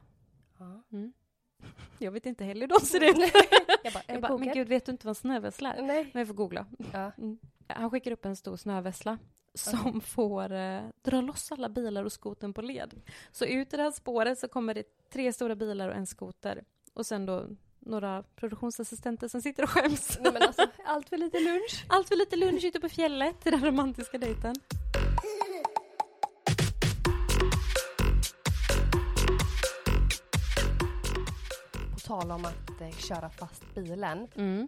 Ja. Mm. Jag vet inte heller hur de ser ut. Jag bara, Jag bara, men gud vet du inte vad en snövessla är? Nej. Men jag får googla. Ja. Mm. Han skickar upp en stor snövessla som får eh, dra loss alla bilar och skoten på led. Så ut i det här spåret så kommer det tre stora bilar och en skoter. Och sen då några produktionsassistenter som sitter och skäms. Nej men alltså, allt för lite lunch. Allt för lite lunch ute på fjället till den romantiska dejten. På tal om att eh, köra fast bilen Mm.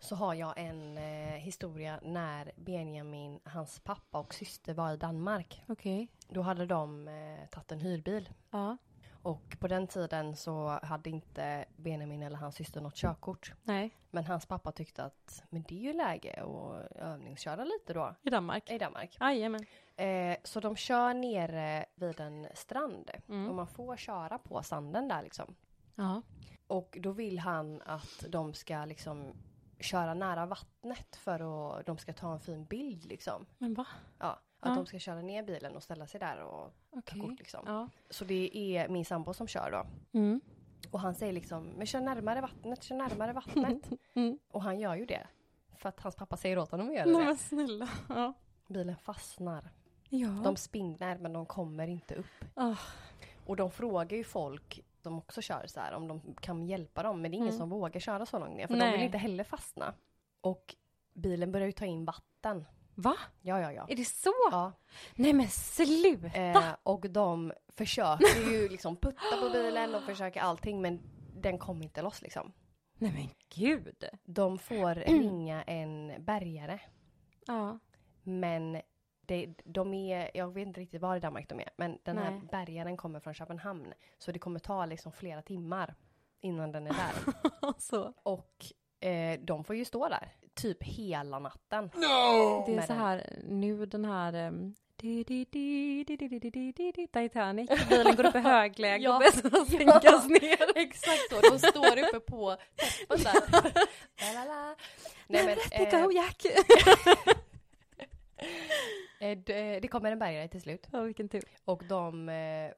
så har jag en eh, historia när Benjamin, hans pappa och syster var i Danmark. Okej. Då hade de eh, tagit en hyrbil. Ja. Och på den tiden så hade inte Benjamin eller hans syster något körkort. Nej. Men hans pappa tyckte att men det är ju läge att övningsköra lite då I Danmark. i Danmark. Jajamän. Eh, så de kör nere vid en strand Mm. och man får köra på sanden där liksom. Ja. Och då vill han att de ska liksom köra nära vattnet för att de ska ta en fin bild liksom. Men va? Ja, att Ja. de ska köra ner bilen och ställa sig där och ta Okej. kort liksom. Ja. Så det är min sambo som kör då. Mm. Och han säger liksom, men kör närmare vattnet, kör närmare vattnet. Mm. och han gör ju det. För att hans pappa säger åt honom att göra Nej det. men snälla. Ja. Bilen fastnar. Ja. De spinner men de kommer inte upp. Ah. Och de frågar ju folk som också kör så här om de kan hjälpa dem. Men det är ingen Mm. som vågar köra så långt ner. För de Nej. vill inte heller fastna. Och bilen börjar ju ta in vatten. Va? Ja, ja, ja. Är det så? ja. Nej men sluta! Eh, och de försöker ju liksom putta på bilen och försöker allting men den kom inte loss liksom. Nej men gud! De får ringa en bärgare. Ja. Men det, de är, jag vet inte riktigt var i Danmark de är, men den här Nej. bärgaren kommer från Köpenhamn. Så det kommer ta liksom flera timmar innan den är där. så. Och eh, de får ju stå där typ hela natten. No! Det är så här, nu den här um... Titanic, bilen går upp i högläge och börjar sänkas ner. Exakt så, de står uppe på toppen där. Let go Jack! Det, kommer en bärgare till slut. Ja, vilken tur. Och de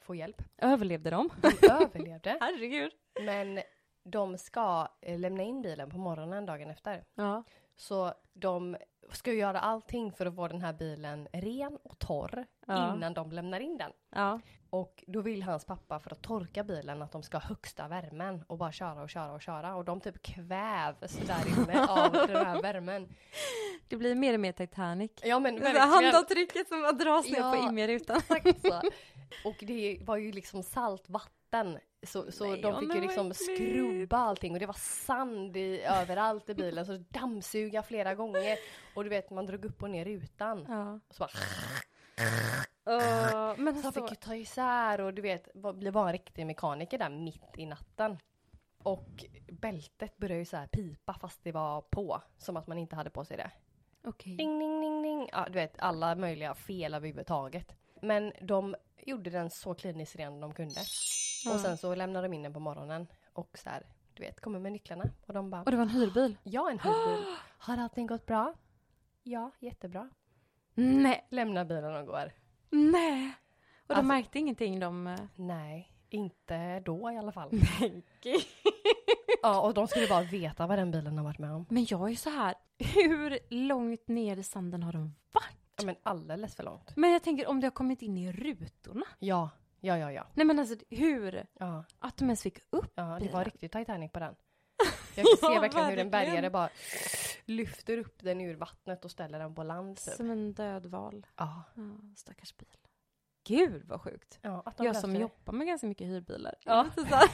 får hjälp. Överlevde de? De överlevde. Herregud. Men de ska eh, lämna in bilen på morgonen dagen efter. Ja. Så de ska göra allting för att få den här bilen ren och torr Ja. innan de lämnar in den. Ja. Och då vill hans pappa för att torka bilen att de ska ha högsta värmen och bara köra och köra och köra. Och de typ kvävs där inne av den här värmen. Det blir mer och mer Titanic. Ja men verkligen. handavtrycket som dras ner Ja. på innerrutan. Exakt så. Och det var ju liksom saltvatten. Så, så Nej, de fick ju liksom skrubba allting och det var sand i, överallt i bilen. Så dammsuga flera gånger. Och du vet man drog upp och ner rutan. Ja. Och så bara, Uh, men så han alltså, fick ju ta isär och du vet, var- blev bara en riktig mekaniker där mitt i natten. Och bältet började ju så här pipa fast det var på. Som att man inte hade på sig det. okej. Ding, ding, ding, ding. Ja, du vet, alla möjliga fel överhuvudtaget. Men de gjorde den så kliniskt ren de kunde. Ja. Och sen så lämnade de in den på morgonen. Och så här, du vet, kommer med nycklarna. Och de bara, Och det var en hyrbil? ja en hyrbil. Har allting gått bra? Ja, jättebra. Nej, Lämnar bilen och går. nej. Och de Alltså- märkte ingenting de... eh, Nej, inte då i alla fall. Nej. Ja, och de skulle bara veta vad den bilen har varit med om. Men jag är så här, hur långt ner i sanden har de varit? Ja, men alldeles för långt. Men jag tänker om det har kommit in i rutorna? Ja, ja, ja, ja. Nej men alltså hur? Ja, Att de ens fick upp? ja det Bilen. var riktigt Titanic på den. Jag ser Ja, verkligen hur en verkligen. bärgare bara lyfter upp den ur vattnet och ställer den på land. Typ. Som en död val. Ja, Ja, stackars bil. Gud vad sjukt. ja att de Jag löser som det. jobbar med ganska mycket hyrbilar. Ja. Lite så här.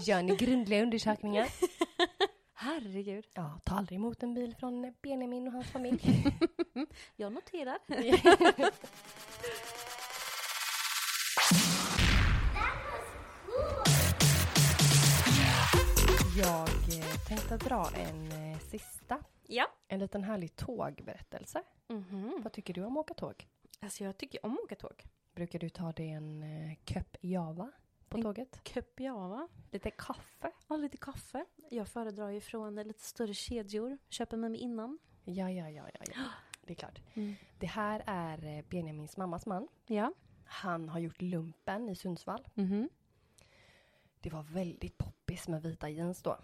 Gör ni grundliga undersökningar? Herregud. Ja, ta aldrig emot en bil från Benjamin och hans familj. Jag noterar. Dra en eh, sista. Ja. En liten härlig tågberättelse. Mhm. Vad tycker du om att åka tåg? Alltså jag tycker om att åka tåg. Brukar du ta dig en eh, cup java på En- tåget? Cup Java. Lite kaffe? Och lite kaffe. Jag föredrar ju från lite större kedjor. Köper med mig innan. Ja, ja, ja, ja, ja. Det är klart. Mm. Det här är eh, Benjamins mammas man. Ja. Han har gjort lumpen i Sundsvall. Mhm. Det var väldigt poppis med vita jeans då.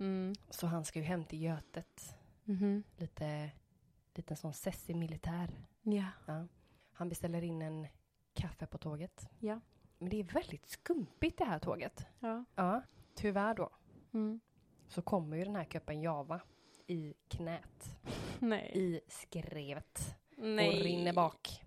Mm. Så han ska ju hem till Götet. Mhm. Lite, lite sån sessig militär. Ja. Ja. Han beställer in en kaffe på tåget. Ja. Men det är väldigt skumpigt det här tåget. Ja. Ja. Tyvärr då. Mm. Så kommer ju den här kuppen Java i knät. Nej. I skrevet. Nej. Och rinner bak.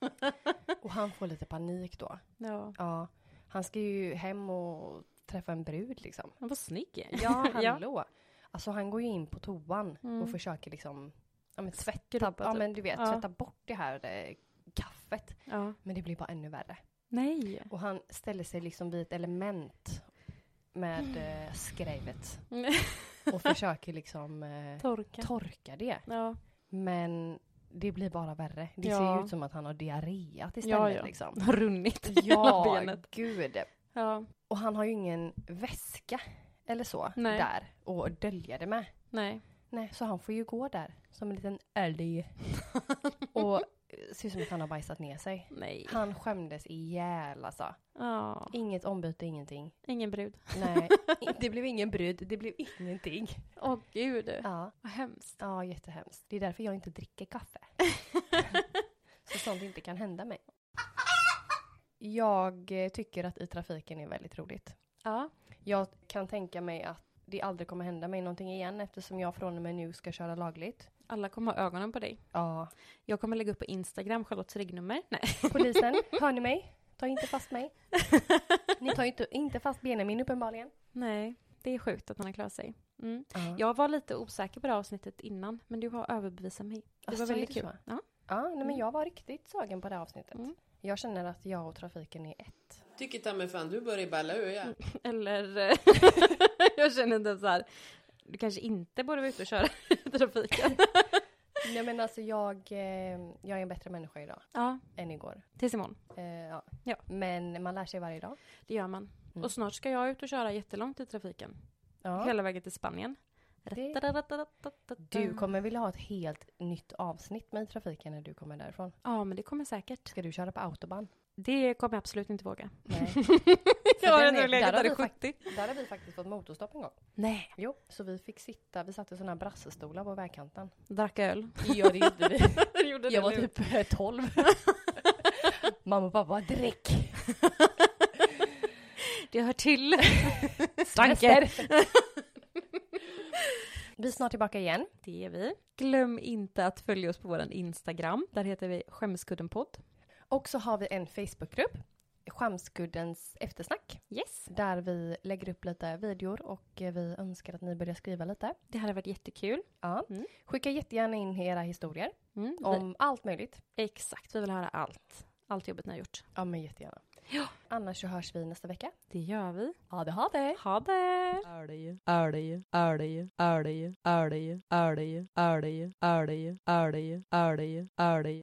och han får lite panik då. Ja. Ja. Han ska ju hem och träffa en brud liksom. Han var snygg. Ja, Ja. hallå. Alltså han går ju in på toan Mm. och försöker liksom ja, men tvätta, Skrubba ja, typ. men du vet, Ja. tvätta bort det här eh, kaffet. Ja. Men det blir bara ännu värre. Nej. Och han ställer sig liksom vid ett element med eh, skrevet och försöker liksom eh, Torka. torka det. ja. Men det blir bara värre. Det ser Ja. ju ut som att han har diarréat istället Ja, ja. liksom. Runnit Ja, benet. gud. Ja. Och han har ju ingen väska eller så Nej. där och dölja det med. Nej. Nej, så han får ju gå där som en liten älg. och eh, ser ut som att han har bajsat ner sig. Nej. Han skämdes ihjäl alltså. Ja. Inget ombyte, ingenting. Ingen brud. Nej, det blev ingen brud, det blev ingenting. Åh gud. Ja, Vad hemskt. ja jättehemskt. Det är därför jag inte dricker kaffe. så sånt inte kan hända mig. Jag eh, tycker att i trafiken är väldigt roligt. Ja. Jag kan tänka mig att det aldrig kommer hända mig någonting igen eftersom jag från och med nu ska köra lagligt. Alla kommer ha ögonen på dig. Ja. Jag kommer lägga upp på Instagram, Charlottes regnummer. Nej. Polisen, hör ni mig? Ta inte fast mig. Ni tar inte, inte fast Benjamin uppenbarligen. Nej. Det är sjukt att han har klarat sig. Mm. Ja. Jag var lite osäker på det här avsnittet innan, men du har överbevisat mig. Det Asså, var väldigt kul. Ja. Ja, nej, men jag var riktigt sugen på det här avsnittet. Mm. Jag känner att jag och trafiken är ett. Tycker ta mig fan du börjar balla ur ja. Eller, eh, jag känner typ så här, du kanske inte borde vara ute och köra trafiken. Nej men alltså jag, eh, jag är en bättre människa idag Ja, än igår. tills imorgon. Eh, ja. Ja. Men man lär sig varje dag. Det gör man. Mm. Och snart ska jag ut och köra jättelångt i trafiken. Ja. Hela vägen till Spanien. Du kommer vilja ha ett helt nytt avsnitt med trafiken när du kommer därifrån. Ja, men det kommer säkert. Ska du köra på autobahn? Det kommer jag absolut inte våga. Nej. Jag har ändå legat där i vi 70. Där har vi faktiskt fått motorstopp en gång. Nej. Jo, så vi fick sitta, vi satt i sådana här brassestolar på vägkanten. Drack öl. Ja, det gjorde vi. Gjorde Jag var nu. typ eh, 12. Mamma och pappa, drick! Det hör till. Stanker! Vi är snart tillbaka igen. Det är vi. Glöm inte att följa oss på vår Instagram. Där heter vi Skämskuddenpodd. Och så har vi en Facebookgrupp, Skämskuddens eftersnack, Yes. där vi lägger upp lite videor och vi önskar att ni börjar skriva lite. Det hade varit jättekul. Ja. Mm. Skicka jättegärna in era historier Mm. om allt möjligt. Exakt, vi vill höra allt. Allt jobbet ni har gjort. Ja, men jättegärna. Ja. Annars så hörs vi nästa vecka. Det gör vi. Ja, det har det! Ha det! Är det ju, är det ju, är det ju, är det